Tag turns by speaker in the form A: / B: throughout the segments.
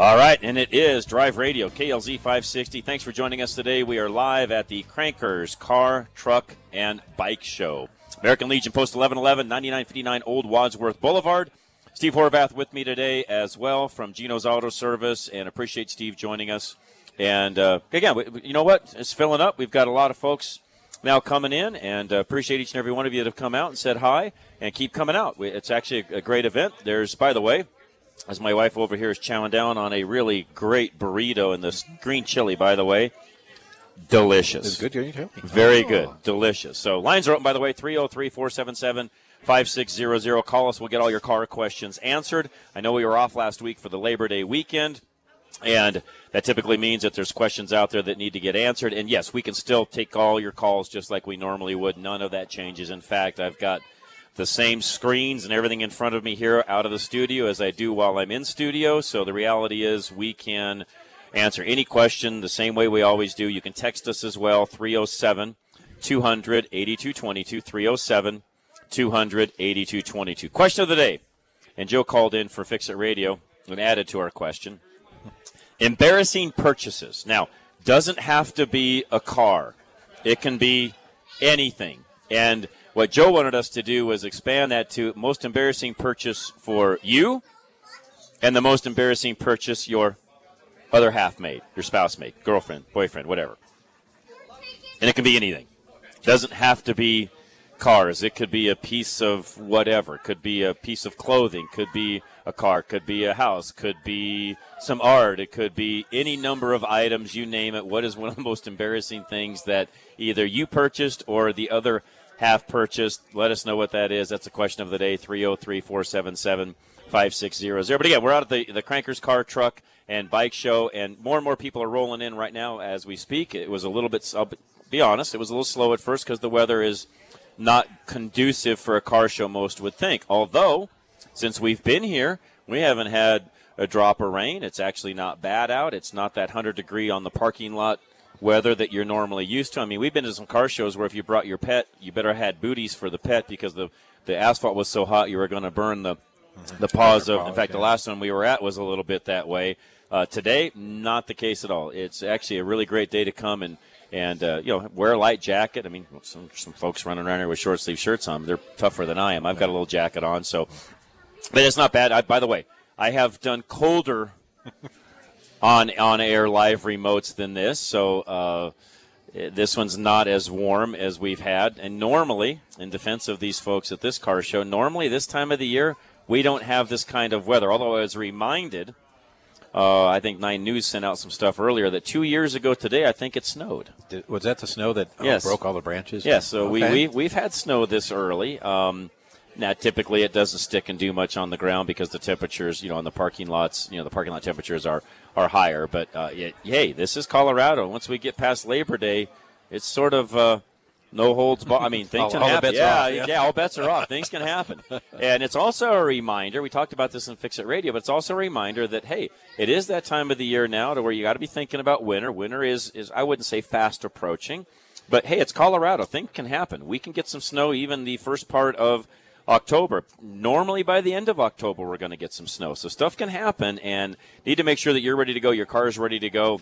A: All right, and it is Drive Radio, KLZ 560. Thanks for joining us today. We are live at the Crankers Car, Truck, and Bike Show. American Legion Post 1111, 9959 Old Wadsworth Boulevard. Steve Horvath with me today as well from Gino's Auto Service, and appreciate Steve joining us. And uh, again, you know what? It's filling up. We've got a lot of folks now coming in, and uh, appreciate each and every one of you that have come out and said hi, and keep coming out. It's actually a great event. There's, by the way, as my wife over here is chowing down on a really great burrito and this green chili, by the way. Delicious.
B: It's good. You too.
A: Very oh. good. Delicious. So lines are open, by the way, 303 477 5600. Call us. We'll get all your car questions answered. I know we were off last week for the Labor Day weekend. And that typically means that there's questions out there that need to get answered. And yes, we can still take all your calls just like we normally would. None of that changes. In fact, I've got the same screens and everything in front of me here out of the studio as I do while I'm in studio. So the reality is we can answer any question the same way we always do. You can text us as well 307 200 8222 307 200 8222. Question of the day. And Joe called in for Fix It Radio and added to our question. Embarrassing purchases. Now, doesn't have to be a car. It can be anything. And what Joe wanted us to do was expand that to most embarrassing purchase for you and the most embarrassing purchase your other half made, your spouse made, girlfriend, boyfriend, whatever. And it can be anything. It Doesn't have to be cars. It could be a piece of whatever. Could be a piece of clothing. Could be a car. Could be a house. Could be some art. It could be any number of items. You name it. What is one of the most embarrassing things that either you purchased or the other half purchased? Let us know what that is. That's the question of the day. 303 477 5600. But again, we're out at the, the Crankers Car, Truck, and Bike Show, and more and more people are rolling in right now as we speak. It was a little bit, I'll be honest, it was a little slow at first because the weather is not conducive for a car show, most would think. Although, since we've been here, we haven't had a drop of rain. It's actually not bad out. It's not that 100 degree on the parking lot weather that you're normally used to. I mean, we've been to some car shows where if you brought your pet, you better had booties for the pet because the, the asphalt was so hot you were going to burn the the paws of. In fact, the last one we were at was a little bit that way. Uh, today, not the case at all. It's actually a really great day to come and and uh, you know wear a light jacket. I mean, some some folks running around here with short sleeve shirts on. They're tougher than I am. I've got a little jacket on, so but it's not bad. I, by the way, I have done colder on on air live remotes than this, so. Uh, this one's not as warm as we've had. And normally, in defense of these folks at this car show, normally this time of the year, we don't have this kind of weather. Although I was reminded, uh, I think Nine News sent out some stuff earlier that two years ago today, I think it snowed.
B: Did, was that the snow that uh,
A: Yes.
B: broke all the branches?
A: Yeah, so we,
B: Okay.
A: we, we've had snow this early. Um, now, typically it doesn't stick and do much on the ground because the temperatures, you know, on the parking lots, you know, the parking lot temperatures are, are higher. But, uh, it, hey, this is Colorado. Once we get past Labor Day, it's sort of, uh, no holds bar. I mean, things
B: All-
A: can
B: all
A: happen. yeah,
B: off, yeah.
A: yeah, all bets are off. Things can happen. And it's also a reminder. We talked about this in Fix It Radio, but it's also a reminder that hey, it is that time of the year now to where you got to be thinking about winter. Winter is is I wouldn't say fast approaching, but hey, it's Colorado. Things can happen. We can get some snow even the first part of October. Normally, by the end of October, we're going to get some snow. So stuff can happen, and need to make sure that you're ready to go. Your car is ready to go,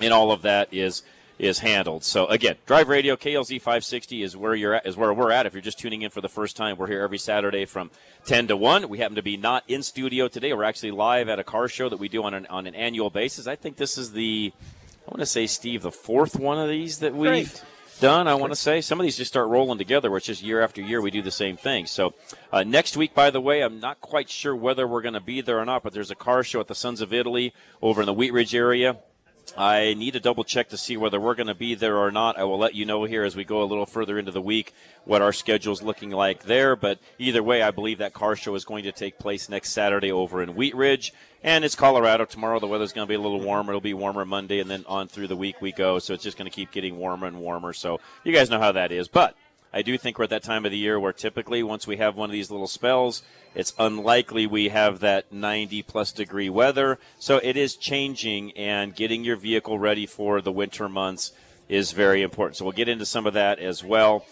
A: and all of that is is handled. So again, Drive Radio KLZ 560 is where you're at, is where we're at. If you're just tuning in for the first time, we're here every Saturday from 10 to 1. We happen to be not in studio today. We're actually live at a car show that we do on an on an annual basis. I think this is the I want to say Steve the fourth one of these that we've done. I want to say some of these just start rolling together, which is year after year we do the same thing. So uh, next week, by the way, I'm not quite sure whether we're going to be there or not, but there's a car show at the Sons of Italy over in the Wheat Ridge area. I need to double check to see whether we're going to be there or not. I will let you know here as we go a little further into the week what our schedule's looking like there. But either way, I believe that car show is going to take place next Saturday over in Wheat Ridge. And it's Colorado tomorrow. The weather's going to be a little warmer. It'll be warmer Monday, and then on through the week we go. So it's just going to keep getting warmer and warmer. So you guys know how that is. But I do think we're at that time of the year where typically once we have one of these little spells, it's unlikely we have that 90 plus degree weather. So it is changing, and getting your vehicle ready for the winter months is very important. So we'll get into some of that as well.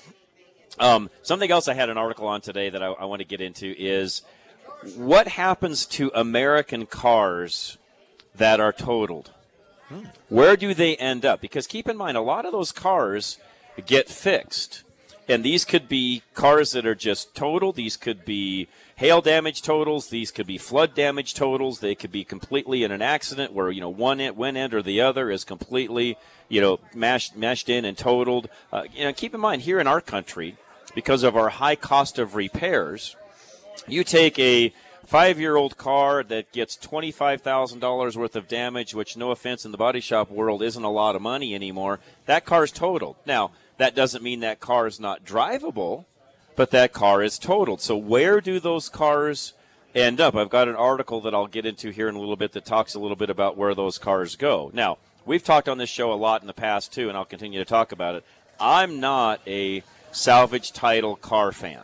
A: Um, something else I had an article on today that I, I want to get into is what happens to American cars that are totaled? Where do they end up? Because keep in mind, a lot of those cars get fixed. And these could be cars that are just total. These could be hail damage totals. These could be flood damage totals. They could be completely in an accident where, you know, one end, one end or the other is completely, you know, mashed, mashed in and totaled. Uh, you know, keep in mind here in our country, because of our high cost of repairs, you take a five year old car that gets $25,000 worth of damage, which, no offense, in the body shop world isn't a lot of money anymore. That car's totaled. Now, that doesn't mean that car is not drivable, but that car is totaled. So, where do those cars end up? I've got an article that I'll get into here in a little bit that talks a little bit about where those cars go. Now, we've talked on this show a lot in the past, too, and I'll continue to talk about it. I'm not a salvage title car fan.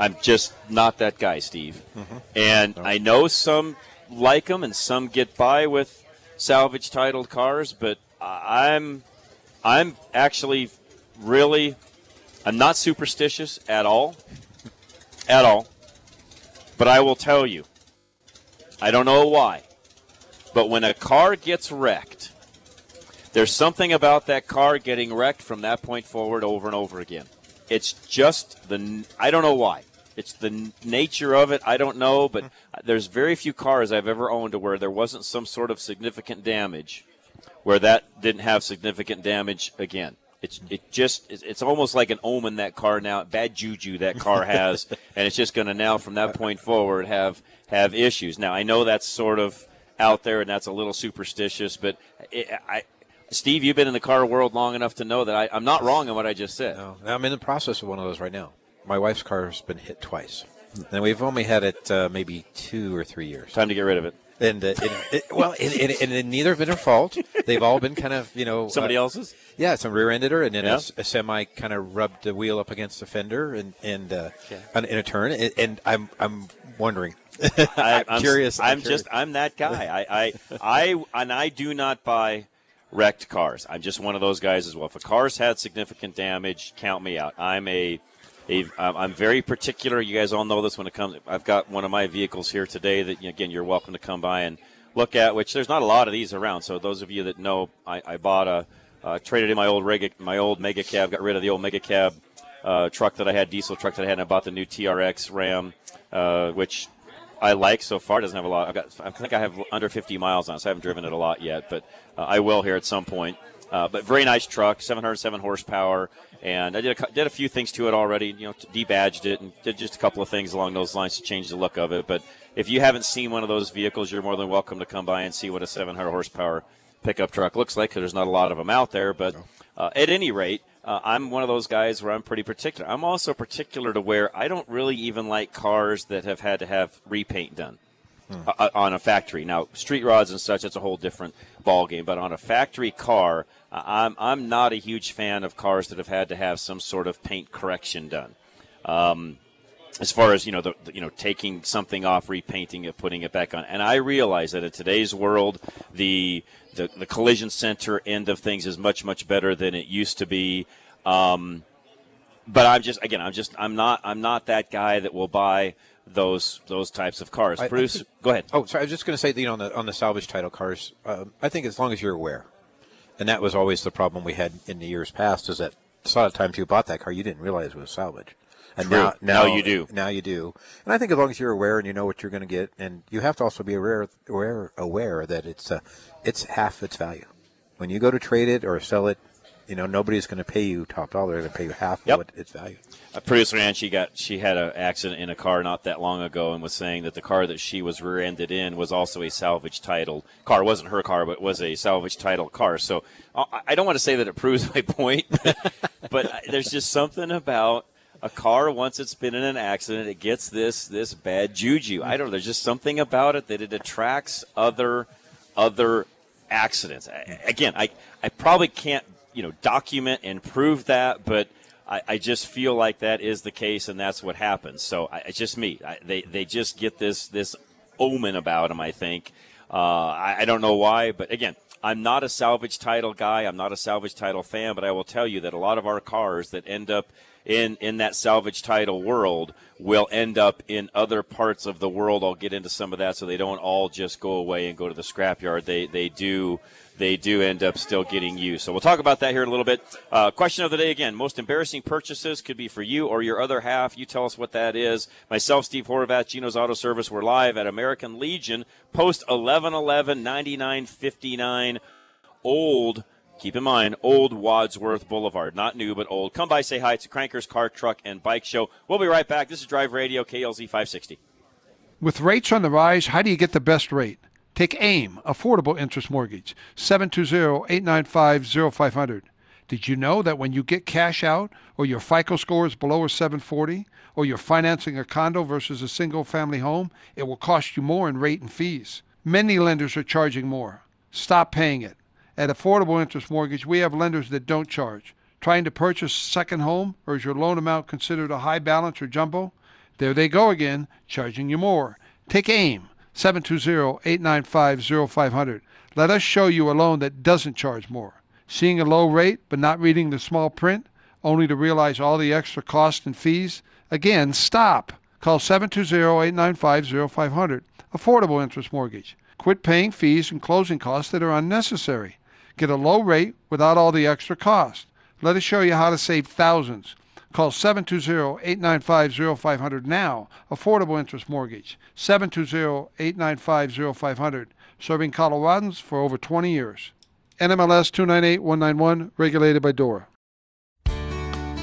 A: I'm just not that guy, Steve. Mm-hmm. And I know some like them and some get by with salvage titled cars, but I'm I'm actually really I'm not superstitious at all. At all. But I will tell you. I don't know why. But when a car gets wrecked, there's something about that car getting wrecked from that point forward over and over again. It's just the I don't know why. It's the nature of it. I don't know, but there's very few cars I've ever owned to where there wasn't some sort of significant damage, where that didn't have significant damage again. It's it just it's almost like an omen that car now bad juju that car has, and it's just going to now from that point forward have have issues. Now I know that's sort of out there and that's a little superstitious, but it, I. Steve, you've been in the car world long enough to know that I, I'm not wrong in what I just said.
B: No, I'm in the process of one of those right now. My wife's car has been hit twice, and we've only had it uh, maybe two or three years.
A: Time to get rid of it.
B: And uh, it, it, well, and, and, and, and neither have been her fault. They've all been kind of you know
A: Somebody
B: uh,
A: else's?
B: Yeah, some rear-ended her, and then
A: Yeah.
B: a s- a, semi kind of rubbed the wheel up against the fender, and and uh,
A: Okay.
B: on- in a turn. And, and I'm I'm wondering.
A: I,
B: I'm curious.
A: I'm,
B: I'm curious.
A: just I'm that guy. I, I I and I do not buy wrecked cars. I'm just one of those guys as well. If a car's had significant damage, count me out. I'm a a, I'm very particular. You guys all know this when it comes. I've got one of my vehicles here today that again you're welcome to come by and look at. Which there's not a lot of these around. So those of you that know, I, I bought a uh, traded in my old reg, my old mega cab, got rid of the old mega cab uh, truck that I had, diesel truck that I had, and I bought the new TRX Ram, uh, which I like so far. Doesn't have a lot. I've got, I think I have under 50 miles on it, so I haven't driven it a lot yet, but uh, I will here at some point. Uh, but very nice truck, 707 horsepower, and I did a, did a few things to it already. You know, debadged it and did just a couple of things along those lines to change the look of it. But if you haven't seen one of those vehicles, you're more than welcome to come by and see what a 700 horsepower pickup truck looks like. Because there's not a lot of them out there, but uh, at any rate, uh, I'm one of those guys where I'm pretty particular. I'm also particular to where I don't really even like cars that have had to have repaint done uh, uh, on a factory. Now, street rods and such, that's a whole different ball game. But on a factory car, uh, I'm I'm not a huge fan of cars that have had to have some sort of paint correction done. Um, as far as you know, the, the- you know, taking something off, repainting it, putting it back on. And I realize that in today's world, the the, the collision center end of things is much much better than it used to be. Um, but I'm just again, I'm just I'm not I'm not that guy that will buy those those types of cars.
B: I- I
A: Bruce,
B: think-
A: go ahead.
B: Oh, sorry. I was just going to say, you know, on the on the salvage title cars, um, I think as long as you're aware, and that was always the problem we had in the years past, is that a lot of times you bought that car, you didn't realize it was salvage. And now,
A: Now
B: now
A: you do.
B: Now you do. And I think as long as you're aware and you know what you're going to get, and you have to also be aware aware aware that it's uh, it's half its value. When you go to trade it or sell it, You know, nobody's going to pay you top dollar; they're going to pay you half
A: Yep.
B: of what its value.
A: A producer and she got she had an accident in a car not that long ago and was saying that the car that she was rear-ended in was also a salvage title car. It wasn't her car, but was a salvage title car. So uh, I don't want to say that it proves my point, but there's just something about a car once it's been in an accident, it gets this this bad juju. I don't know. There's just something about it that it attracts other other accidents. I- Again, I I probably can't you know document and prove that, but I, I just feel like that is the case, and that's what happens. So I, it's just me. I, they they just get this this omen about them. I think. Uh, I, I don't know why, but again. I'm not a salvage title guy. I'm not a salvage title fan, but I will tell you that a lot of our cars that end up in in that salvage title world will end up in other parts of the world. I'll get into some of that, so they don't all just go away and go to the scrapyard. They they do they do end up still getting used. So we'll talk about that here in a little bit. Uh, question of the day again: most embarrassing purchases could be for you or your other half. You tell us what that is. Myself, Steve Horvat, Gino's Auto Service. We're live at American Legion, post 1111 9959 old. Keep in mind, old Wadsworth Boulevard, not new but old. Come by, say hi. It's a Crankers Car, Truck, and Bike Show. We'll be right back. This is Drive Radio, KLZ 560.
C: With rates on the rise, how do you get the best rate? Take AIM, Affordable Interest Mortgage, 720-895-0500. Did you know that when you get cash out or your FICO score is below a 740 or you're financing a condo versus a single family home, it will cost you more in rate and fees. Many lenders are charging more. Stop paying it. At Affordable Interest Mortgage, we have lenders that don't charge. Trying to purchase a second home or is your loan amount considered a high balance or jumbo? There they go again, charging you more. Take AIM, 720-895-0500. Let us show you a loan that doesn't charge more. Seeing a low rate but not reading the small print, only to realize all the extra costs and fees? Again, stop. Call 720-895-0500. Affordable Interest Mortgage. Quit paying fees and closing costs that are unnecessary. Get a low rate without all the extra cost. Let us show you how to save thousands. Call 720-895-0500 now. Affordable Interest Mortgage. 720-895-0500. Serving Coloradans for over 20 years. NMLS 298191, regulated by DORA.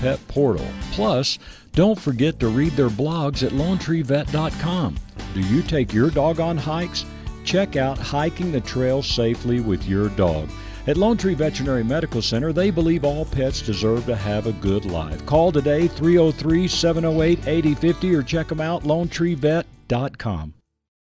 D: pet portal. Plus, don't forget to read their blogs at LoneTreeVet.com. Do you take your dog on hikes? Check out Hiking the Trail Safely with Your Dog. At Lone Tree Veterinary Medical Center, they believe all pets deserve to have a good life. Call today 303 708 8050 or check them out LoneTreeVet.com.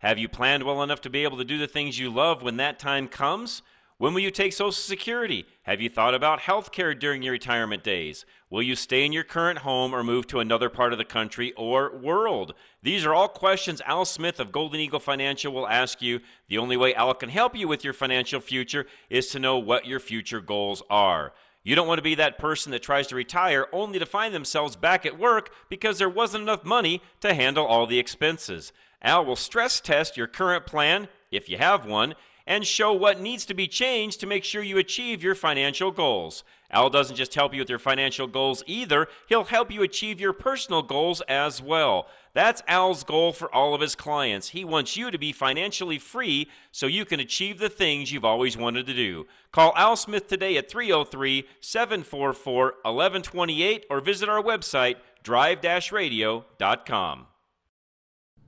A: Have you planned well enough to be able to do the things you love when that time comes? When will you take Social Security? Have you thought about health care during your retirement days? Will you stay in your current home or move to another part of the country or world? These are all questions Al Smith of Golden Eagle Financial will ask you. The only way Al can help you with your financial future is to know what your future goals are. You don't want to be that person that tries to retire only to find themselves back at work because there wasn't enough money to handle all the expenses. Al will stress test your current plan, if you have one, and show what needs to be changed to make sure you achieve your financial goals. Al doesn't just help you with your financial goals either, he'll help you achieve your personal goals as well. That's Al's goal for all of his clients. He wants you to be financially free so you can achieve the things you've always wanted to do. Call Al Smith today at 303 744 1128 or visit our website, drive radio.com.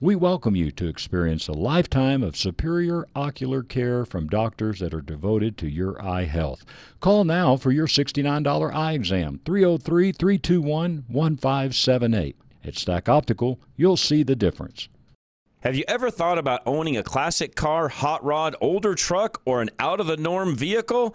D: We welcome you to experience a lifetime of superior ocular care from doctors that are devoted to your eye health. Call now for your $69 eye exam, 303 321 1578. At Stack Optical, you'll see the difference.
A: Have you ever thought about owning a classic car, hot rod, older truck, or an out of the norm vehicle?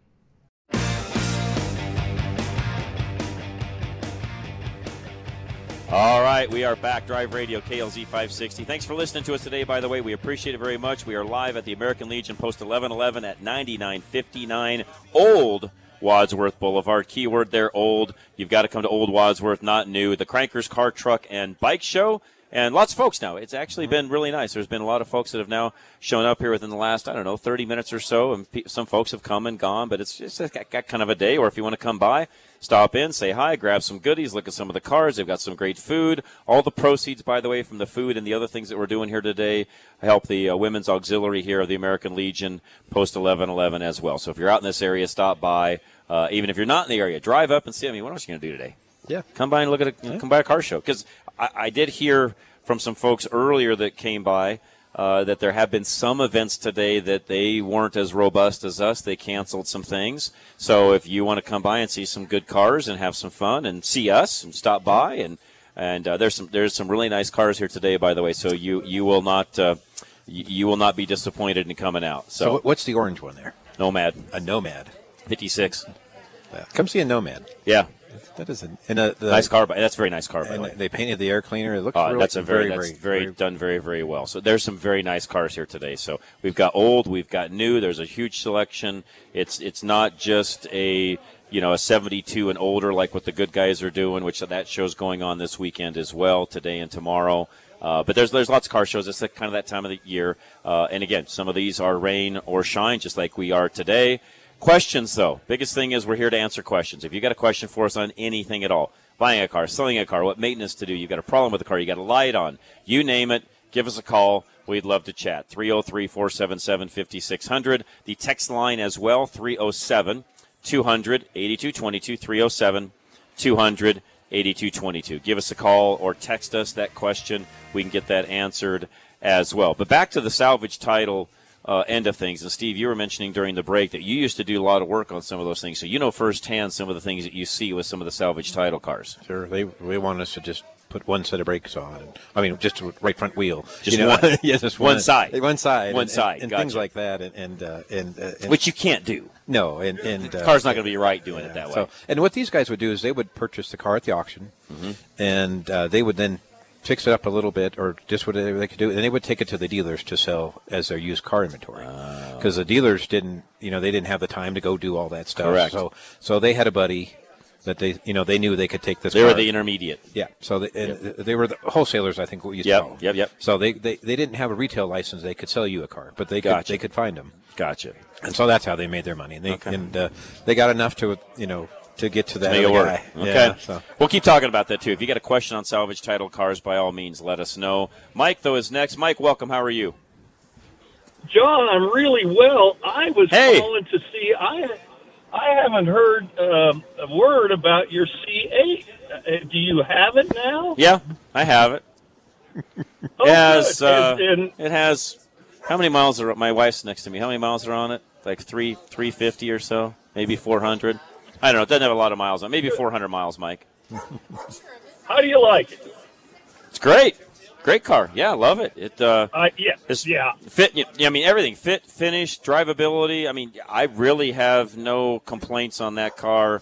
A: All right, we are back. Drive Radio KLZ 560. Thanks for listening to us today, by the way. We appreciate it very much. We are live at the American Legion Post 1111 at 9959 Old Wadsworth Boulevard. Keyword there, old. You've got to come to Old Wadsworth, not new. The Crankers Car, Truck, and Bike Show and lots of folks now. It's actually been really nice. There's been a lot of folks that have now shown up here within the last, I don't know, 30 minutes or so, and pe- some folks have come and gone, but it's just got, got kind of a day. Or if you want to come by, stop in, say hi, grab some goodies, look at some of the cars. They've got some great food. All the proceeds, by the way, from the food and the other things that we're doing here today help the uh, Women's Auxiliary here of the American Legion Post 1111 as well. So if you're out in this area, stop by. Uh, even if you're not in the area, drive up and see. I mean, what else are you going to do today?
B: Yeah.
A: Come by and look at a, yeah. come by a car show. Because I, I did hear from some folks earlier that came by uh, that there have been some events today that they weren't as robust as us. They canceled some things. So if you want to come by and see some good cars and have some fun and see us and stop by and and uh, there's some there's some really nice cars here today, by the way. So you you will not uh, you, you, will not be disappointed in coming out. So,
B: so, what's the orange one there?
A: Nomad.
B: A Nomad.
A: Fifty six.
B: Come see a Nomad.
A: Yeah,
B: that is a, and a, the,
A: nice car. That's a very nice car. By the way.
B: they painted the air cleaner. It looks.
A: Uh,
B: really,
A: that's a very,
B: very,
A: that's
B: very,
A: very, done very very well. So there's some very nice cars here today. So we've got old, we've got new. There's a huge selection. It's it's not just a you know a 72 and older like what the good guys are doing, which that show's going on this weekend as well, today and tomorrow. Uh, but there's there's lots of car shows. It's kind of that time of the year. Uh, and again, some of these are rain or shine, just like we are today. Questions, though. Biggest thing is we're here to answer questions. If you got a question for us on anything at all, buying a car, selling a car, what maintenance to do, you got a problem with the car, you got a light on, you name it, give us a call. We'd love to chat. 303 477 5600. The text line as well, 307 200 8222. 307 200 8222. Give us a call or text us that question. We can get that answered as well. But back to the salvage title uh, end of things. And Steve, you were mentioning during the break that you used to do a lot of work on some of those things, so you know firsthand some of the things that you see with some of the salvage title cars.
B: Sure, they they want us to just put one set of brakes on. And, I mean, just right front wheel,
A: Just
B: you know?
A: one.
B: yeah, just
A: One
B: one,
A: side.
B: one side,
A: One
B: and,
A: side,
B: and, and
A: gotcha.
B: things like that, and and uh, and, uh, and
A: Which you can't do.
B: No, and and
A: The
B: uh,
A: car's not going to be right doing it that way.
B: So, and what these guys would do is they would purchase the car at the auction,
A: Mm-hmm.
B: and uh, they would then fix it up a little bit, or just whatever they could do, and they would take it to the dealers to sell as their used car inventory.
A: Oh.
B: Because the dealers didn't, you know, they didn't have the time to go do all that stuff.
A: Correct.
B: So, so they had a buddy that they, you know, they knew they could take this.
A: They were the intermediate.
B: Yeah. So they, and they were the wholesalers, I think, we used
A: Yep,
B: to call
A: yep, yep.
B: So they, they, they didn't have a retail license; they could sell you a car, but they could they could find them.
A: Gotcha.
B: And so that's how they made their money. And they
A: Okay.
B: and uh, they got enough to you know to get to that
A: Make it
B: other guy.
A: Okay.
B: Yeah, so.
A: We'll keep talking about that too. If you got a question on salvage title cars, by all means, let us know. Mike, though, is next. Mike, welcome. How are you?
E: John, I'm really well. I was
A: Hey.
E: calling to see. I I haven't heard um, a word about your C8. Uh, do you have it now?
A: Yeah, I have it.
E: Oh,
A: it has.
E: good.
A: Uh,
E: And- and-
A: it has. How many miles are? My wife's next to me. How many miles are on it? Like three, three fifty or so, maybe four hundred. I don't know. It doesn't have a lot of miles on. it. Maybe four hundred miles, Mike.
E: How do you like it?
A: It's great. Great car. Yeah, I love it. It. Uh,
E: Uh, yeah,
A: It's
E: yeah.
A: Fit. I mean, everything. Fit, finish, drivability. I mean, I really have no complaints on that car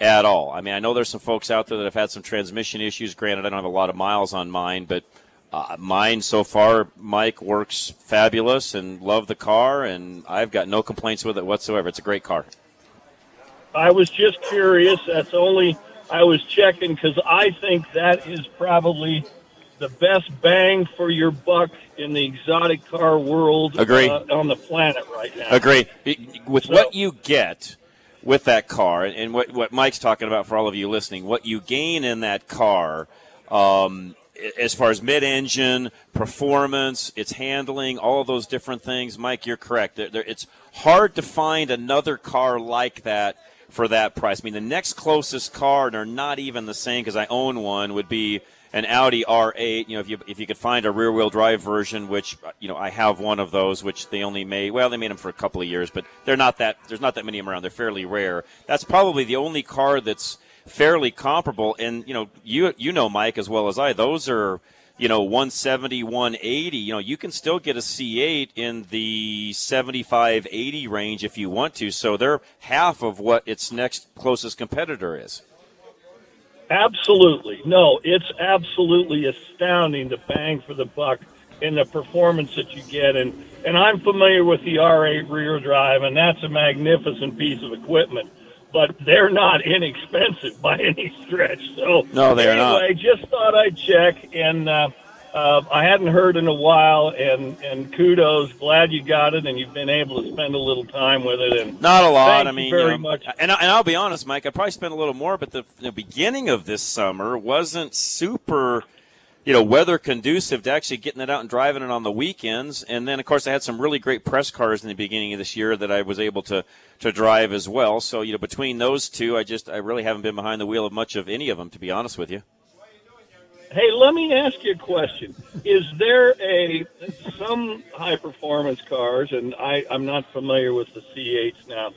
A: at all. I mean, I know there's some folks out there that have had some transmission issues. Granted, I don't have a lot of miles on mine, but uh, mine so far, Mike works fabulous and love the car, and I've got no complaints with it whatsoever. It's a great car.
E: I was just curious. That's only I was checking because I think that is probably the best bang for your buck in the exotic car world
A: Agree.
E: uh, on the planet right now.
A: Agree. With what you get with that car, and what, what Mike's talking about for all of you listening, what you gain in that car, um, as far as mid-engine performance, its handling, all of those different things, Mike, you're correct. There- there- it's hard to find another car like that for that price. I mean, the next closest car, and they're not even the same because I own one, would be an Audi R8. You know, if you if you could find a rear-wheel drive version, which you know I have one of those, which they only made. Well, they made them for a couple of years, but they're not that. There's not that many of them around. They're fairly rare. That's probably the only car that's fairly comparable. And you know, you you know Mike as well as I. Those are you know 170 180 you know you can still get a c8 in the 75 80 range if you want to so they're half of what its next closest competitor is
E: Absolutely. No, it's absolutely astounding the bang for the buck and the performance that you get. And, and I'm familiar with the R8 rear drive, and that's a magnificent piece of equipment. But they're not inexpensive by any stretch. So
A: No, they are not.
E: anyway, just thought I'd check, and uh, uh, I hadn't heard in a while. And and kudos, glad you got it, and you've been able to spend a little time with it. And
A: Not a lot. I mean,
E: very
A: you know,
E: much.
A: And, I, and I'll be honest, Mike. I probably spent a little more, but the, the beginning of this summer wasn't super, you know, weather conducive to actually getting it out and driving it on the weekends. And then, of course, I had some really great press cars in the beginning of this year that I was able to to drive as well. So, you know, between those two, I just I really haven't been behind the wheel of much of any of them, to be honest with you.
E: Hey, let me ask you a question. Is there a some high performance cars, and I, I'm not familiar with the C8s now.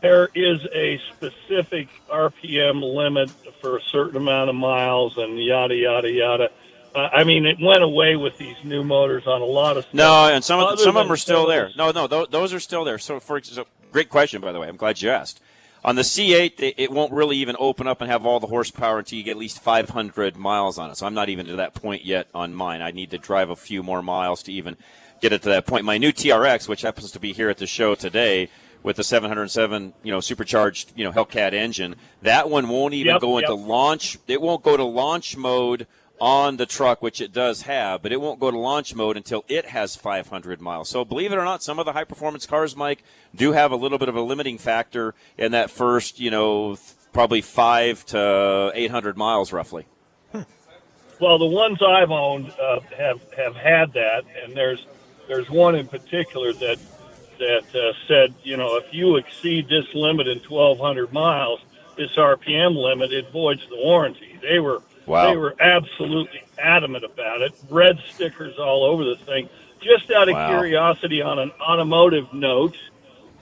E: There is a specific RPM limit for a certain amount of miles, and yada yada yada. Uh, I mean, it went away with these new motors on a lot of stuff.
A: No, and some of some of them are still there. No, no, those, those are still there. So, for so, great question, by the way. I'm glad you asked. On the C8, it, it won't really even open up and have all the horsepower until you get at least 500 miles on it. So I'm not even to that point yet on mine. I need to drive a few more miles to even get it to that point. My new TRX, which happens to be here at the show today, with the 707, you know, supercharged, you know, Hellcat engine, that one won't even
E: Yep,
A: go into
E: yep.
A: launch. It won't go to launch mode on the truck, which it does have, but it won't go to launch mode until it has 500 miles. So believe it or not, some of the high performance cars, Mike, do have a little bit of a limiting factor in that first, you know, probably five to 800 miles roughly.
E: Well, the ones I've owned uh, have have had that, and there's there's one in particular that that uh, said, you know, if you exceed this limit in 1,200 miles, this RPM limit, it voids the warranty. They were
A: Wow.
E: they were absolutely adamant about it. Red stickers all over the thing. just out of
A: Wow.
E: curiosity, on an automotive note,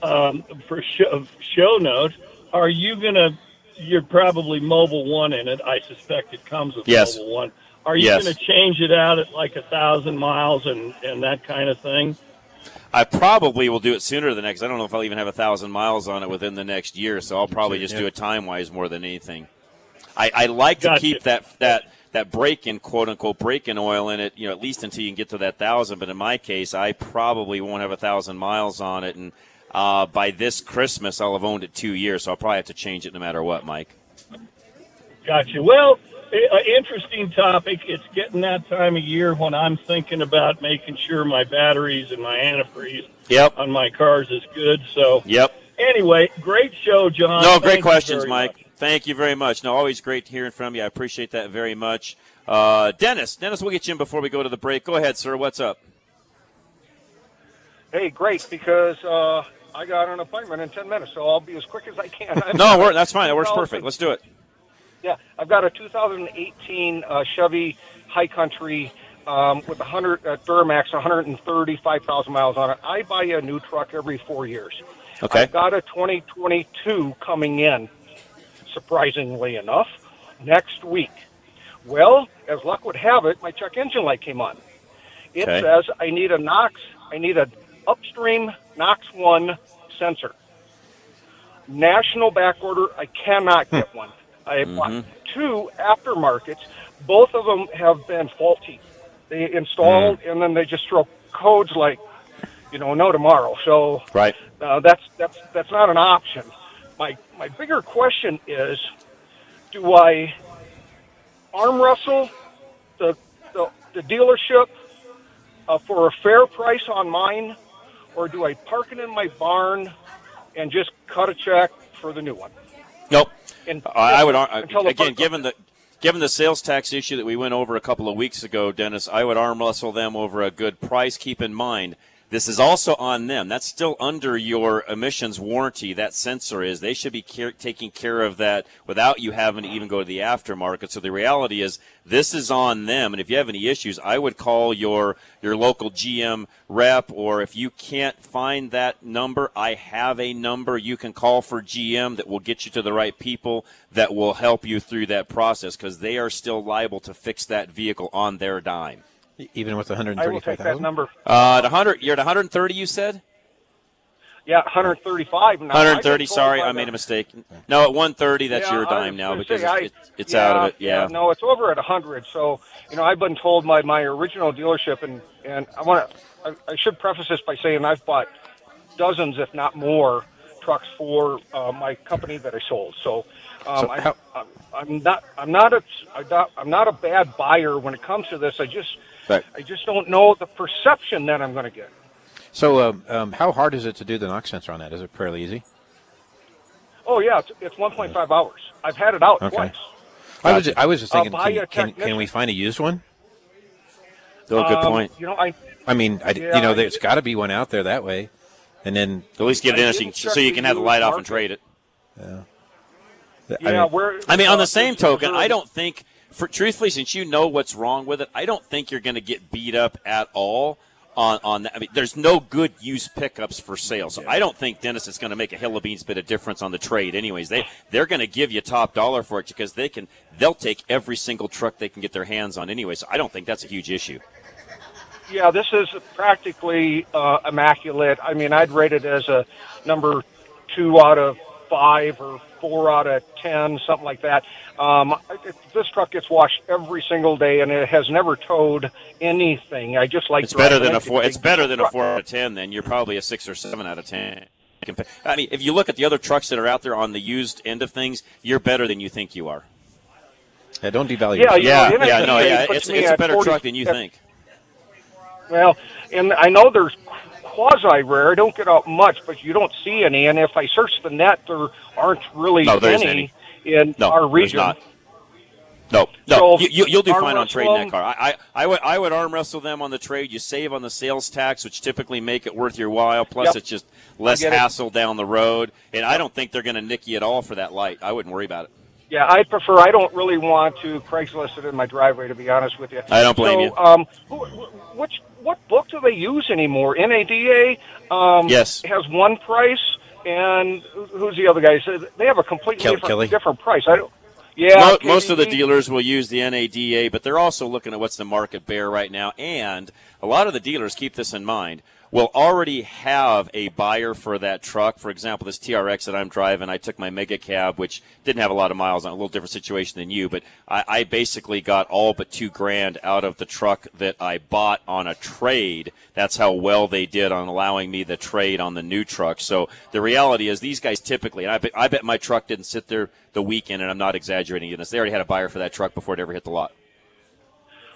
E: um, for show, show note, are you gonna? You're probably Mobil One in it. I suspect it comes with
A: Yes.
E: Mobil One. Are you
A: Yes.
E: going to change it out at like a thousand miles and and that kind of thing?
A: I probably will do it sooner than next. I don't know if I'll even have a thousand miles on it within the next year, so I'll probably just do it time wise more than anything. I, I like to keep that that that break in quote unquote break in oil in it, you know, at least until you can get to that thousand. But in my case, I probably won't have a thousand miles on it, and uh, by this Christmas, I'll have owned it two years, so I'll probably have to change it no matter what, Mike.
E: Gotcha. Well, an interesting topic. It's getting that time of year when I'm thinking about making sure my batteries and my antifreeze
A: Yep.
E: on my cars is good. So,
A: Yep.
E: anyway, great show, John.
A: No,
E: Thank
A: great questions, Mike.
E: much.
A: Thank you very much. No, always great hearing from you. I appreciate that very much. Uh, Dennis, Dennis, we'll get you in before we go to the break. Go ahead, sir. What's up?
F: Hey, great, because uh, I got an appointment in 10 minutes, so I'll be as quick as I can.
A: No, we're, that's fine. That works perfect. Let's do it.
F: Yeah, I've got a 2018 uh, Chevy High Country um, with 100 uh, Duramax, 135,000 miles on it. I buy a new truck every four years.
A: Okay.
F: I've got a 2022 coming in, surprisingly enough, next week. Well, as luck would have it, my check engine light came on. It
A: Okay.
F: says I need a NOx, I need a upstream NOx one sensor. National back order, I cannot get hmm. one. I bought mm-hmm. two aftermarkets. Both of them have been faulty. They install hmm. and then they just throw codes like, you know, no tomorrow. So
A: Right.
F: uh, that's that's that's not an option. My my bigger question is, do I arm wrestle the the, the dealership uh, for a fair price on mine, or do I park it in my barn and just cut a check for the new one?
A: Nope.
F: And
A: I would
F: the
A: again, given the given the sales tax issue that we went over a couple of weeks ago, Dennis, I would arm wrestle them over a good price. Keep in mind, this is also on them. That's still under your emissions warranty. That sensor is. They should be care- taking care of that without you having to even go to the aftermarket. So the reality is, this is on them. And if you have any issues, I would call your your local GM rep, or if you can't find that number, I have a number you can call for GM that will get you to the right people that will help you through that process because they are still liable to fix that vehicle on their dime.
B: Even with
F: I
B: 135,000?
F: number.
A: Uh, at 100, you're at 130. You said
F: Yeah, 135. Now,
A: 130. Sorry, I made a mistake. No, at 130, that's
F: Yeah,
A: your dime now because
F: say, I-
A: it's, it's, it's out of it. Yeah.
F: No, it's over at 100. So, you know, I've been told by my original dealership, and, and I want to, I, I should preface this by saying I've bought dozens, if not more, trucks for uh, my company that I sold. So, um,
B: So
F: I,
B: how-
F: I'm, I'm not, I'm not a, I'm not, I'm not a bad buyer when it comes to this. I just,
B: Right.
F: I just don't know the perception that I'm going to get.
B: So, um, um, how hard is it to do the NOx sensor on that? Is it fairly easy?
F: Oh yeah, it's, it's 1.5 hours. I've had it out
B: Okay.
F: twice.
B: I was just, I was just thinking,
F: buy
B: can, can, can we find a used one?
A: Oh, good
F: Um,
A: point.
F: You know, I
B: I mean, I,
F: Yeah,
B: you know, there's got to be one out there that way, and then
A: At least get it
F: I
A: in so you, so you can have the light
F: used
A: off and trade it.
F: yeah,
B: I mean,
F: where
A: I mean, on
F: uh,
A: the same
F: is- is
A: token,
F: there-
A: I don't think, for truthfully, since you know what's wrong with it, I don't think you're going to get beat up at all on on that. I mean, there's no good used pickups for sale, so I don't think Dennis is going to make a hill of beans bit of difference on the trade. Anyways, they they're going to give you top dollar for it because they can they'll take every single truck they can get their hands on anyway. So I don't think that's a huge issue.
F: Yeah, this is practically uh, immaculate. I mean, I'd rate it as a number two out of five or four out of ten, something like that. Um, it, this truck gets washed every single day, and it has never towed anything. I just like
A: It's better than
F: driving
A: a four. It's better than a four out of ten. Then you're probably a six or seven out of ten. I mean, if you look at the other trucks that are out there on the used end of things, you're better than you think you are.
B: yeah, don't devalue.
F: Yeah,
B: yourself.
F: you
A: Yeah, yeah, no, yeah. It's it's a better
F: 40
A: truck than you
F: at-
A: think.
F: Well, and I know there's quasi rare. I don't get out much, but you don't see any. And if I search the net, there aren't really
A: No, there isn't
F: any, in
A: No,
F: our
A: there's
F: region.
A: not. No, no,
F: So,
A: you, you'll do fine on trading that car. I, I, I would, I would arm wrestle them on the trade. You save on the sales tax, which typically make it worth your while. Plus,
F: Yep.
A: it's just less
F: get it.
A: hassle down the road. And I don't think they're going to nick you at all for that light. I wouldn't worry about it.
F: Yeah, I prefer. I don't really want to Craigslist it in my driveway, to be honest with you.
A: I don't blame
F: so,
A: you.
F: Um, wh- wh- which what book do they use anymore? NADA um,
A: Yes.
F: has one price, and who's the other guy? They have a completely
A: Kel-
F: different,
A: Kelley?
F: different price. I don't. Yeah,
A: Mo- most of the dealers will use the NADA, but they're also looking at what's the market bear right now. And a lot of the dealers keep this in mind. Will already have a buyer for that truck. For example, this TRX that I'm driving, I took my mega cab, which didn't have a lot of miles on a little different situation than you, but I, I basically got all but two grand out of the truck that I bought on a trade. That's how well they did on allowing me the trade on the new truck. So the reality is, these guys typically, and I bet, I bet my truck didn't sit there the weekend, and I'm not exaggerating this. They already had a buyer for that truck before it ever hit the lot.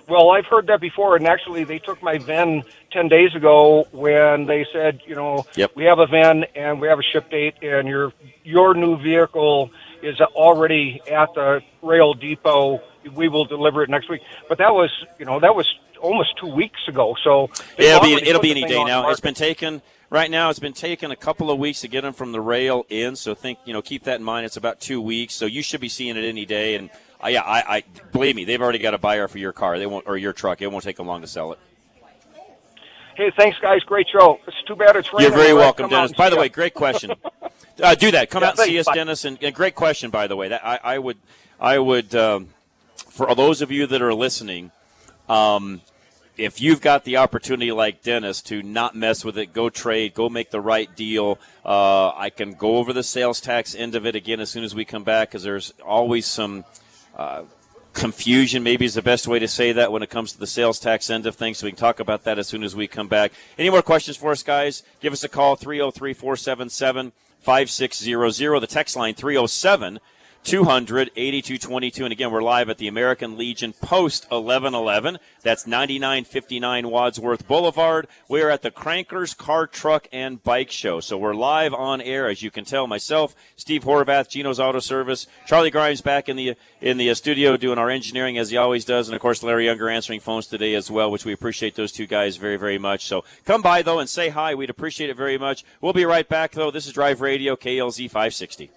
F: Well, I've heard that before, and actually, they took my VIN ten days ago when they said, you know,
A: Yep.
F: we have a VIN and we have a ship date, and your your new vehicle is already at the rail depot. We will deliver it next week. But that was, you know, that was almost two weeks ago. So they've
A: It'll be it'll be any day now. It's been taken right now. It's been taken a couple of weeks to get them from the rail in. So think you know keep that in mind. It's about two weeks. So you should be seeing it any day. And uh, yeah, I, I believe me, they've already got a buyer for your car. They won't or your truck. It won't take them long to sell it.
F: Hey, thanks, guys. Great show. It's too bad it's raining.
A: You're very welcome, Dennis. By the way, great question. Uh, do that. Come
F: Yeah,
A: out and see us,
F: Bye.
A: Dennis. And, and great question, by the way. That I, I would, I would, um, for those of you that are listening, um, if you've got the opportunity like Dennis to not mess with it, go trade, go make the right deal. Uh, I can go over the sales tax end of it again as soon as we come back because there's always some. Confusion maybe is the best way to say that when it comes to the sales tax end of things so we can talk about that as soon as we come back. Any more questions for us guys? Give us a call 303-477-5600 the text line 307 200 8222 and again we're live at the american legion post 1111 that's 9959 wadsworth boulevard. We're at the crankers car truck and bike show. So we're live on air as you can tell myself steve horvath gino's auto service charlie grimes back in the in the uh, studio doing our engineering as he always does. And of course larry younger answering phones today as well which we appreciate those two guys very very much. So come by though and say hi. We'd appreciate it very much. We'll be right back though. This is drive radio klz 560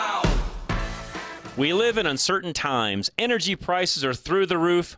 G: We live in uncertain times. Energy prices are through the roof,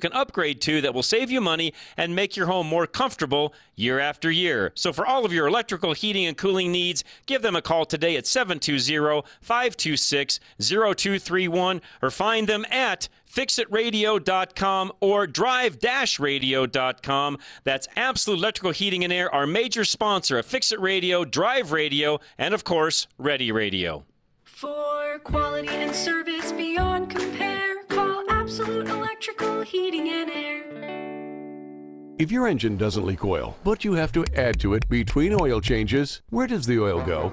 G: can upgrade to that will save you money and make your home more comfortable year after year. So for all of your electrical heating and cooling needs, give them a call today at 720-526-0231 or find them at fixitradio.com or drive-radio.com. That's Absolute Electrical Heating and Air, our major sponsor of Fix It Radio, Drive Radio, and of course, Ready Radio.
H: For quality and service beyond compare, Absolute Electrical Heating and Air.
I: If your engine doesn't leak oil, but you have to add to it between oil changes, where does the oil go?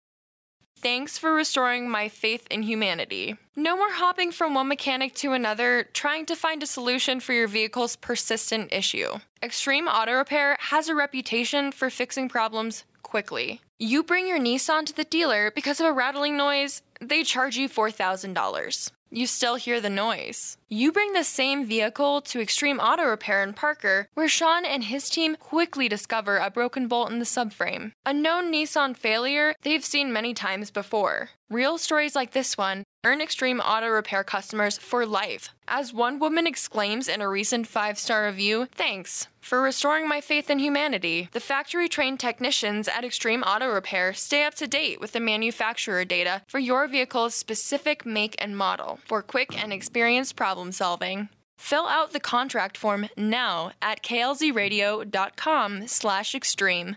J: Thanks for restoring my faith in humanity. No more hopping from one mechanic to another, trying to find a solution for your vehicle's persistent issue. Extreme Auto Repair has a reputation for fixing problems quickly. You bring your Nissan to the dealer because of a rattling noise, they charge you $4,000. You still hear the noise. You bring the same vehicle to Extreme Auto Repair in Parker, where Sean and his team quickly discover a broken bolt in the subframe. A known Nissan failure they've seen many times before. Real stories like this one earn Extreme Auto Repair customers for life. As one woman exclaims in a recent five star review, thanks for restoring my faith in humanity. The factory trained technicians at Extreme Auto Repair stay up to date with the manufacturer data for your vehicle's specific make and model for quick and experienced problem solving. Fill out the contract form now at klzradio.com slash extreme.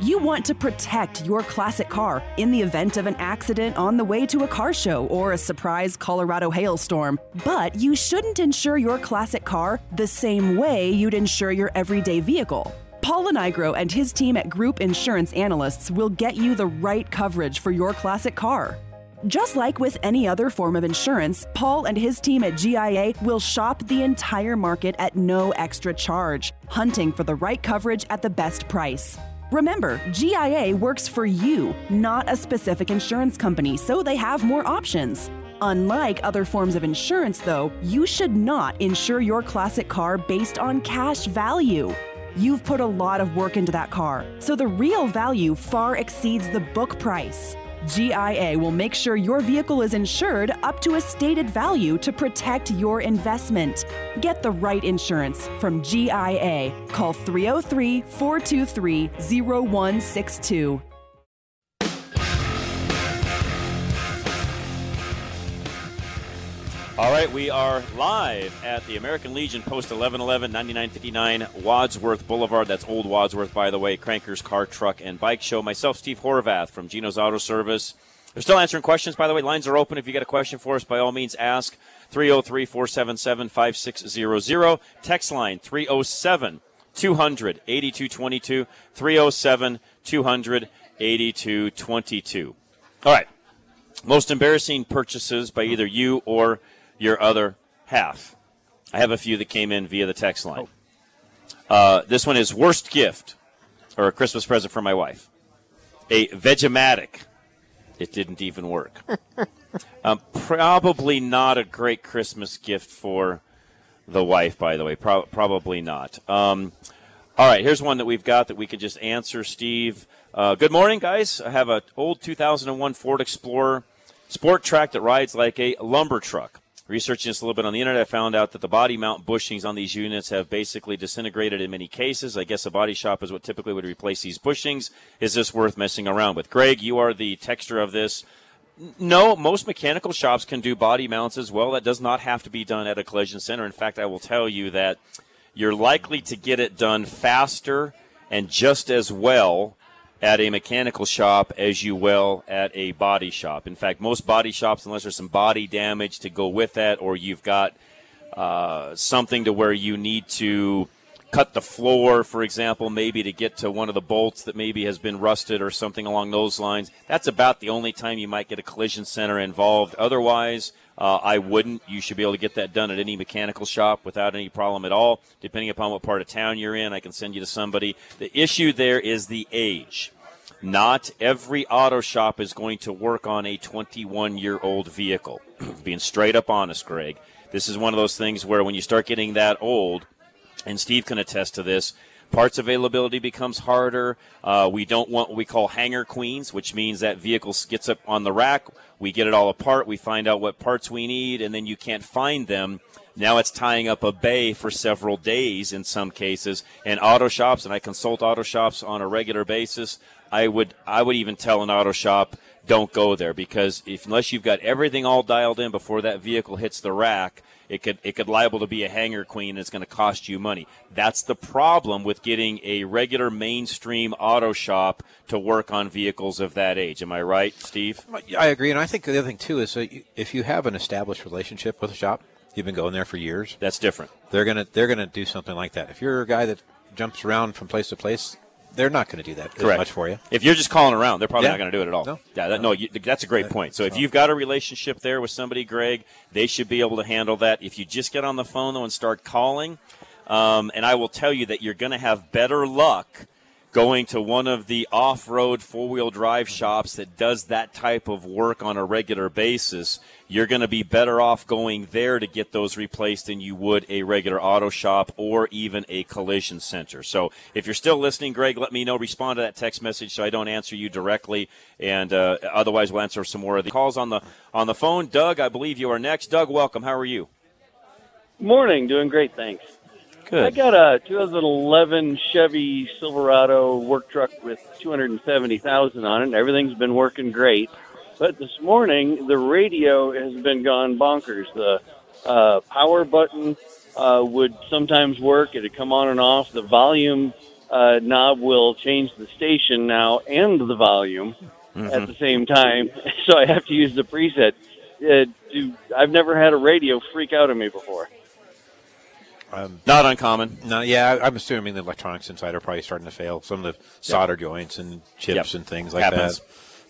K: You want to protect your classic car in the event of an accident on the way to a car show or a surprise Colorado hailstorm. But you shouldn't insure your classic car the same way you'd insure your everyday vehicle. Paul Lenigro and his team at Group Insurance Analysts will get you the right coverage for your classic car. Just like with any other form of insurance, Paul and his team at GIA will shop the entire market at no extra charge, hunting for the right coverage at the best price. Remember, GIA works for you, not a specific insurance company, so they have more options. Unlike other forms of insurance, though, you should not insure your classic car based on cash value. You've put a lot of work into that car, so the real value far exceeds the book price. GIA will make sure your vehicle is insured up to a stated value to protect your investment. Get the right insurance from GIA. Call 303 423 0162.
A: All right, we are live at the American Legion Post 1111 9959 Wadsworth Boulevard. That's Old Wadsworth, by the way. Crankers Car, Truck, and Bike Show. Myself, Steve Horvath from Gino's Auto Service. They're still answering questions, by the way. Lines are open. If you got a question for us, by all means, ask 303 477 5600. Text line 307 200 8222. 307 200 8222. All right. Most embarrassing purchases by either you or your other half. I have a few that came in via the text line. Uh, this one is worst gift or a Christmas present for my wife. A Vegematic. It didn't even work. um, probably not a great Christmas gift for the wife, by the way. Pro- probably not. Um, all right, here's one that we've got that we could just answer, Steve. Uh, good morning, guys. I have an old 2001 Ford Explorer Sport Trac that rides like a lumber truck. Researching this a little bit on the internet, I found out that the body mount bushings on these units have basically disintegrated in many cases. I guess a body shop is what typically would replace these bushings. Is this worth messing around with? Greg, you are the texture of this. No, most mechanical shops can do body mounts as well. That does not have to be done at a collision center. In fact, I will tell you that you're likely to get it done faster and just as well at a mechanical shop as you will at a body shop. In fact, most body shops, unless there's some body damage to go with that, or you've got uh, something to where you need to cut the floor, for example, maybe to get to one of the bolts that maybe has been rusted or something along those lines. That's about the only time you might get a collision center involved. Otherwise, uh, I wouldn't. You should be able to get that done at any mechanical shop without any problem at all. Depending upon what part of town you're in, I can send you to somebody. The issue there is the age. Not every auto shop is going to work on a 21 year old vehicle. Being straight up honest, Greg. This is one of those things where when you start getting that old, and Steve can attest to this, parts availability becomes harder. Uh, we don't want what we call hanger queens, which means that vehicle gets up on the rack. We get it all apart. We find out what parts we need, and then you can't find them. Now it's tying up a bay for several days in some cases. And auto shops, and I consult auto shops on a regular basis. I would I would even tell an auto shop don't go there because if unless you've got everything all dialed in before that vehicle hits the rack, it could it could liable to be a hanger queen and it's going to cost you money. That's the problem with getting a regular mainstream auto shop to work on vehicles of that age. Am I right, Steve?
B: I agree, and I think the other thing too is that if you have an established relationship with a shop, you've been going there for years.
A: That's different.
B: They're gonna they're gonna do something like that. If you're a guy that jumps around from place to place, they're not going to do that
A: Correct.
B: much for you.
A: If you're just calling around, they're probably
B: Yeah.
A: not going to do it at all.
B: No.
A: Yeah, that, no, you, that's a great point. So if you've got a relationship there with somebody, Greg, they should be able to handle that. If you just get on the phone though and start calling, um, and I will tell you that you're going to have better luck going to one of the off-road four-wheel drive shops that does that type of work on a regular basis, you're going to be better off going there to get those replaced than you would a regular auto shop or even a collision center. So if you're still listening, Greg, let me know. Respond to that text message so I don't answer you directly, and uh, otherwise we'll answer some more of the calls on the on the phone. Doug, I believe you are next. Doug, welcome. How are you?
L: Morning, doing great, thanks.
A: Good.
L: I got a 2011 Chevy Silverado work truck with 270,000 on it. and Everything's been working great, but this morning the radio has been gone bonkers. The uh, power button uh, would sometimes work; it'd come on and off. The volume uh, knob will change the station now and the volume at the same time, so I have to use the preset. Uh, do, I've never had a radio freak out on me before.
B: Um,
A: Not uncommon.
B: No, yeah, I'm assuming the electronics inside are probably starting to fail. Some of the solder joints and chips
A: Yep.
B: and things like
A: Happens.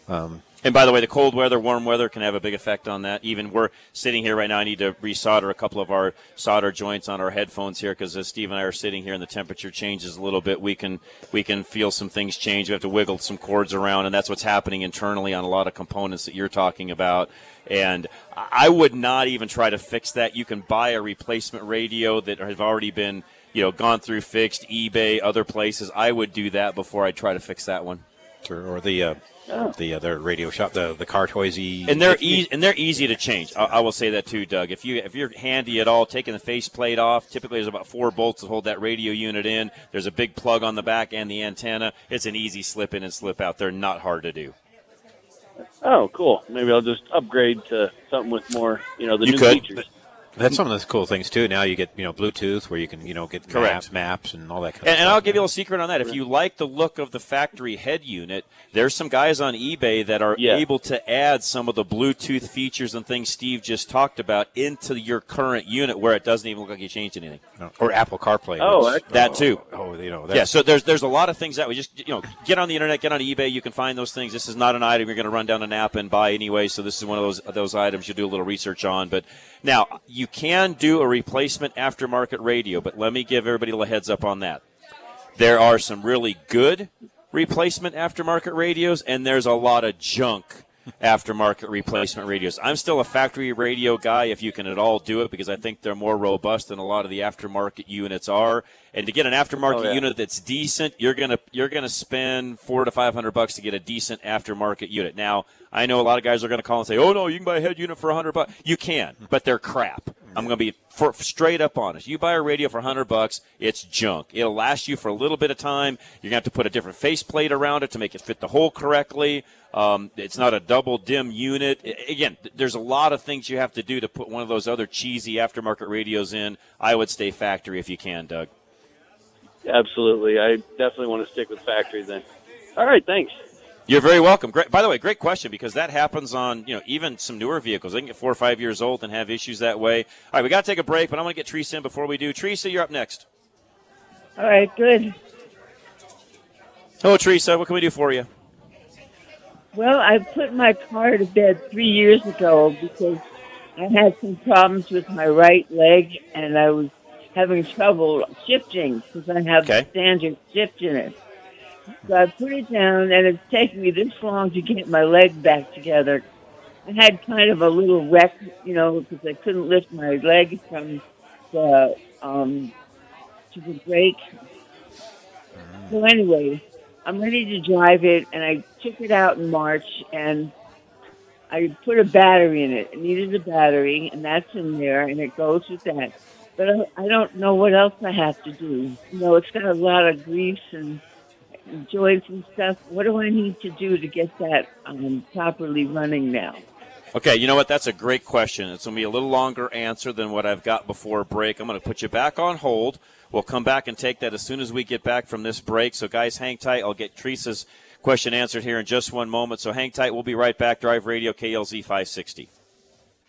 B: that. Um,
A: And by the way, the cold weather, warm weather can have a big effect on that. Even we're sitting here right now. I need to resolder a couple of our solder joints on our headphones here because as Steve and I are sitting here and the temperature changes a little bit, we can we can feel some things change. We have to wiggle some cords around, and that's what's happening internally on a lot of components that you're talking about. And I would not even try to fix that. You can buy a replacement radio that have already been you know gone through fixed eBay, other places. I would do that before I try to fix that one.
B: or, or the uh, Oh. the uh, other radio shop, the the car toysy,
A: and they're easy and they're easy to change. I, I will say that too, Doug. If you if you're handy at all, taking the faceplate off. Typically, there's about four bolts to hold that radio unit in. There's a big plug on the back and the antenna. It's an easy slip in and slip out. They're not hard to do.
L: Oh, cool. Maybe I'll just upgrade to something with more, you know, the
A: You
L: new
A: could.
L: features.
B: That's some of the cool things too. Now you get you know Bluetooth where you can you know get
A: Correct.
B: maps, maps and all that kind
A: And,
B: of
A: and
B: stuff.
A: I'll give you a little secret on that. If you like the look of the factory head unit, there's some guys on eBay that are
L: Yeah.
A: able to add some of the Bluetooth features and things Steve just talked about into your current unit where it doesn't even look like you changed anything.
B: or Apple CarPlay.
L: Oh,
B: which-
A: that oh, too.
B: Oh, you know.
A: yeah, so there's there's a lot of things that we just you know get on the internet, get on eBay. You can find those things. This is not an item you're going to run down a app and buy anyway. So this is one of those those items you do a little research on. But now you can do a replacement aftermarket radio. But let me give everybody a heads up on that. There are some really good replacement aftermarket radios, and there's a lot of junk aftermarket replacement radios. I'm still a factory radio guy if you can at all do it because I think they're more robust than a lot of the aftermarket units are. And to get an aftermarket
L: Oh, yeah.
A: unit that's decent, you're gonna you're gonna spend four to five hundred bucks to get a decent aftermarket unit. Now, I know a lot of guys are gonna call and say, "Oh no, you can buy a head unit for a hundred bucks." You can, but they're crap. I'm gonna be for, straight up honest. You buy a radio for hundred bucks, it's junk. It'll last you for a little bit of time. You're gonna have to put a different faceplate around it to make it fit the hole correctly. Um, it's not a double DIN unit. Again, th- there's a lot of things you have to do to put one of those other cheesy aftermarket radios in. I would stay factory if you can, Doug.
L: Absolutely. I definitely want to stick with factory then. All right, thanks.
A: You're very welcome. Great. By the way, great question because that happens on you know even some newer vehicles. They can get four or five years old and have issues that way. All right, we got to take a break, but I want to get Teresa in before we do. Teresa, you're up next.
M: All right, good.
A: Hello, Teresa. What can we do for you?
M: Well, I put my car to bed three years ago because I had some problems with my right leg and I was having trouble shifting because I have
A: Okay.
M: standard shift in it. So I put it down and it's taken me this long to get my leg back together. I had kind of a little wreck, you know, because I couldn't lift my leg from the um, to the brake. So anyway, I'm ready to drive it, and I took it out in March, and I put a battery in it. It needed a battery, and that's in there, and it goes with that. But I, I don't know what else I have to do. You know, it's got a lot of grease and and stuff. What do I need to do to get that um, properly running now?
A: Okay, you know what? That's a great question. It's going to be a little longer answer than what I've got before break. I'm going to put you back on hold. We'll come back and take that as soon as we get back from this break. So, guys, hang tight. I'll get Teresa's question answered here in just one moment. So, hang tight. We'll be right back. Drive Radio KLZ 560.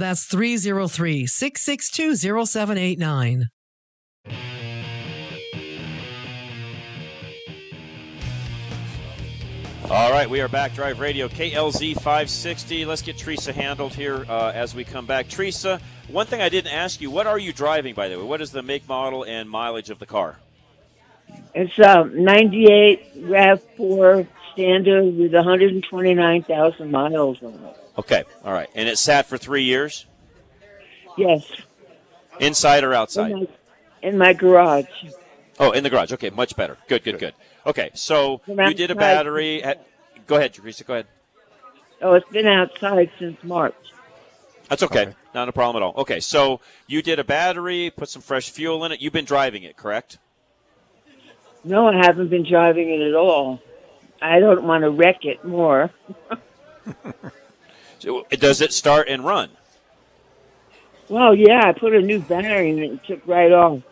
N: That's 303 662 0789.
A: All right, we are back. Drive Radio KLZ 560. Let's get Teresa handled here uh, as we come back. Teresa, one thing I didn't ask you: what are you driving, by the way? What is the make, model, and mileage of the car?
M: It's a 98 RAV4 standard with 129,000 miles on it.
A: Okay, all right, and it sat for three years.
M: Yes.
A: Inside or outside?
M: In my, in my garage.
A: Oh, in the garage. Okay, much better. Good, good, good. Okay, so you did a battery. At, go ahead, Teresa. Go ahead.
M: Oh, it's been outside since March.
A: That's okay. okay. Not a problem at all. Okay, so you did a battery, put some fresh fuel in it. You've been driving it, correct?
M: No, I haven't been driving it at all. I don't want to wreck it more.
A: so, does it start and run?
M: Well, yeah, I put a new battery in it and took right off.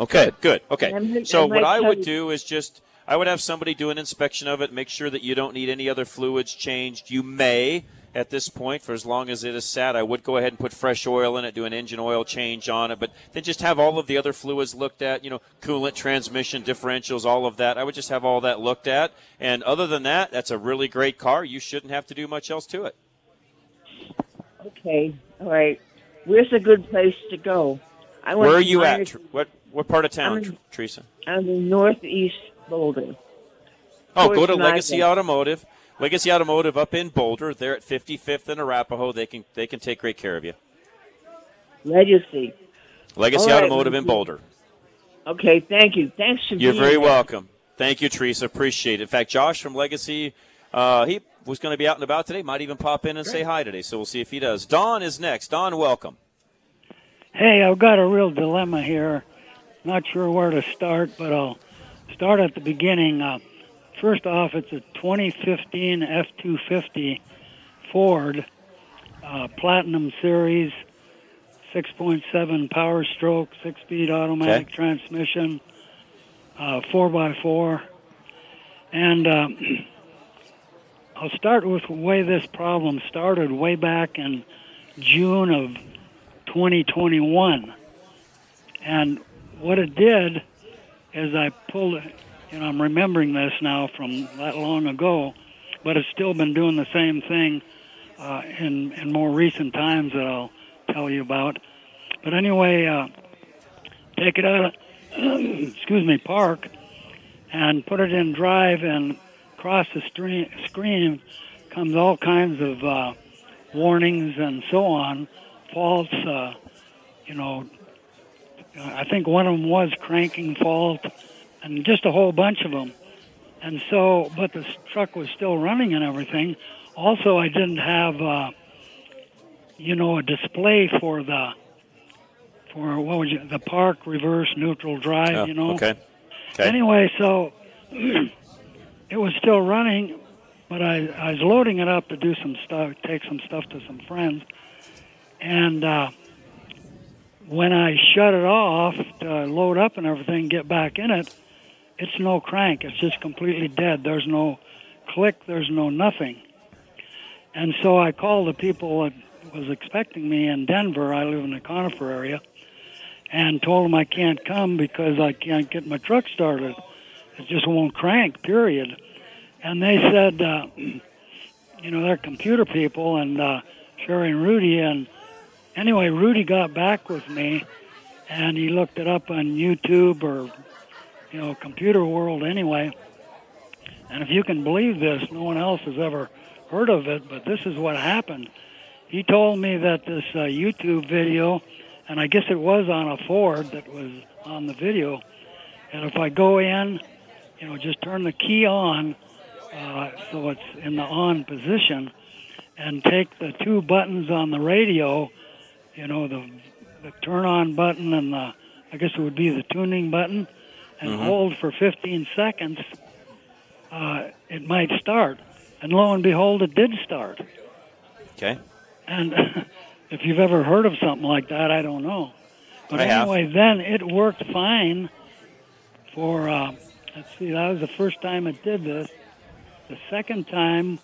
A: Okay, good. Okay. So what I would do is just I would have somebody do an inspection of it, make sure that you don't need any other fluids changed. You may, at this point, for as long as it is sat, I would go ahead and put fresh oil in it, do an engine oil change on it, but then just have all of the other fluids looked at, you know, coolant, transmission, differentials, all of that. I would just have all that looked at. And other than that, that's a really great car. You shouldn't have to do much else to it.
M: Okay, all right. Where's a good place to go? I
A: Where are you at? Tr- What what part of town,
M: I'm in-
A: Teresa?
M: I'm in northeast Boulder.
A: Oh, go to Legacy. Automotive. Legacy Automotive up in Boulder. They're at 55th and Arapahoe. They can they can take great care of you.
M: Legacy.
A: Legacy
M: right,
A: Automotive in Boulder.
M: Okay, thank you. Thanks for
A: You're very
M: there.
A: welcome. Thank you, Teresa. Appreciate it. In fact, Josh from Legacy, uh, he was going to be out and about today. Might even pop in and say hi today. So we'll see if he does. Don is next. Don, welcome.
O: Hey, I've got a real dilemma here. Not sure where to start, but I'll start at the beginning. Uh, first off, it's a 2015 F250 Ford uh, Platinum Series, 6.7 power stroke, six-speed automatic
P: Okay.
O: transmission, uh, 4x4. And uh, I'll start with the way this problem started way back in June of 2021. And what it did is I pulled it, you know, I'm remembering this now from that long ago, but it's still been doing the same thing uh, in, in more recent times that I'll tell you about. But anyway, uh, take it out of, excuse me, park and put it in drive and across the stream, screen comes all kinds of uh, warnings and so on, faults, uh, you know, I think one of them was cranking fault and just a whole bunch of them. And so, but the truck was still running and everything. Also, I didn't have, uh, you know, a display for the, for what was it, the park reverse neutral drive,
A: Oh,
O: you know?
A: Okay. Okay.
O: Anyway, so it was still running, but I, I was loading it up to do some stuff, take some stuff to some friends. And uh, when I shut it off to load up and everything, get back in it, it's no crank. It's just completely dead. There's no click. There's no nothing. And so I called the people that was expecting me in Denver. I live in the Conifer area, and told them I can't come because I can't get my truck started. It just won't crank. Period. And they said, uh, you know, they're computer people, and uh, Sherry and Rudy. And anyway, Rudy got back with me, and he looked it up on YouTube or, you know, Computer World anyway. And if you can believe this, no one else has ever heard of it, but this is what happened. He told me that this uh, YouTube video, and I guess it was on a Ford that was on the video, and if I go in, you know, just turn the key on uh, so it's in the on position, and take the two buttons on the radio, you know, the the turn on button and the I guess it would be the tuning button, and
A: Mhm.
O: hold for 15 seconds, uh, it might start. And lo and behold, it did start.
A: Okay.
O: And if you've ever heard of something like that, I don't know. But
A: I have.
O: anyway, then it worked fine for, uh, let's see, that was the first time it did this. The second time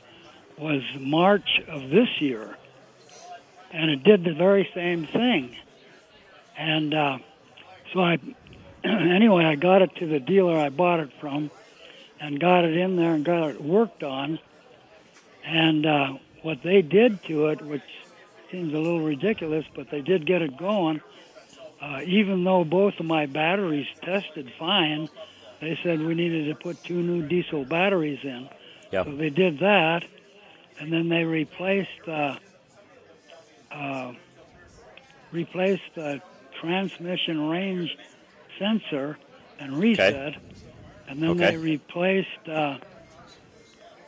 O: was March of this year. And it did the very same thing. And uh, so I, anyway, I got it to the dealer I bought it from and got it in there and got it worked on. And uh, what they did to it, which seems a little ridiculous, but they did get it going. Uh, even though both of my batteries tested fine, they said we needed to put two new diesel batteries in.
A: Yep.
O: So they did that, and then they replaced uh, uh, replaced the transmission range sensor and reset, and then
A: Okay.
O: they replaced. Uh,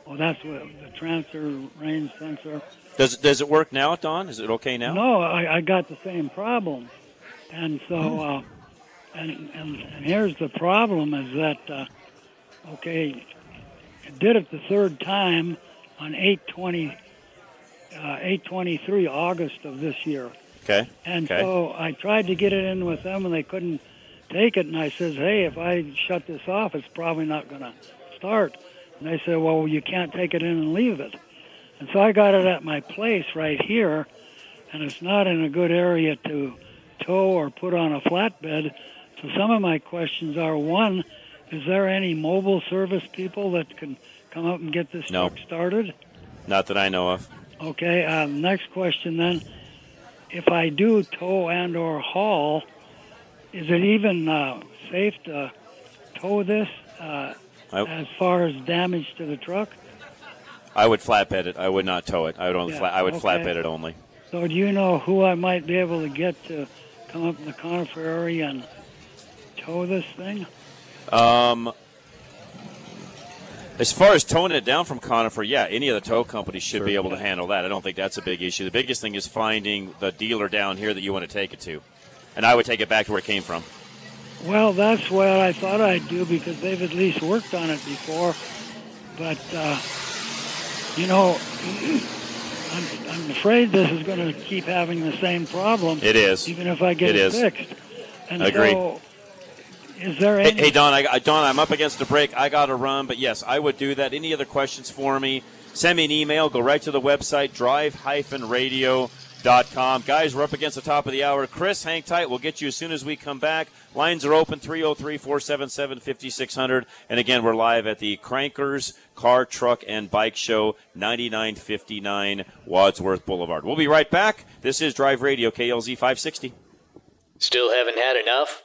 O: well, that's what the transfer range sensor.
A: Does it, does it work now, Don? Is it okay now?
O: No, I, I got the same problem, and so uh, and, and and here's the problem: is that uh, okay? It did it the third time on 820, uh, 823 August of this year.
A: Okay.
O: And
A: okay.
O: so I tried to get it in with them, and they couldn't take it, and I says, hey, if I shut this off, it's probably not going to start. And they said, well, you can't take it in and leave it. And so I got it at my place right here, and it's not in a good area to tow or put on a flatbed. So some of my questions are one, is there any mobile service people that can come up and get this
A: No.
O: truck started?
A: Not that I know of.
O: Okay. Um, next question then: If I do tow and or haul, is it even uh, safe to tow this uh,
A: I-
O: as far as damage to the truck?
A: I would flatbed it. I would not tow it. I would only
O: Yeah,
A: flat, I would
O: okay.
A: flatbed it only.
O: So do you know who I might be able to get to come up in the conifer area and tow this thing?
A: Um, as far as towing it down from Conifer, yeah, any of the tow companies should be able to handle that. I don't think that's a big issue. The biggest thing is finding the dealer down here that you want to take it to, and I would take it back to where it came from.
O: Well, that's what I thought I'd do because they've at least worked on it before. But, uh, you know, I'm, I'm afraid this is going to keep having the same problem.
A: It is.
O: Even if I get
A: It
O: it,
A: is.
O: fixed. And
A: Agreed.
O: so, is there
A: Hey,
O: any.
A: hey Don, I, I- Don, I'm up against a break. I got to run, but yes, I would do that. Any other questions for me? Send me an email. Go right to the website, drive-radio.com. Guys, we're up against the top of the hour. Chris, hang tight. We'll get you as soon as we come back. Lines are open 303-477-5600. And again, we're live at the Crankers Car, Truck, and Bike Show, 9959 Wadsworth Boulevard. We'll be right back. This is Drive Radio, KLZ 560.
Q: Still haven't had enough?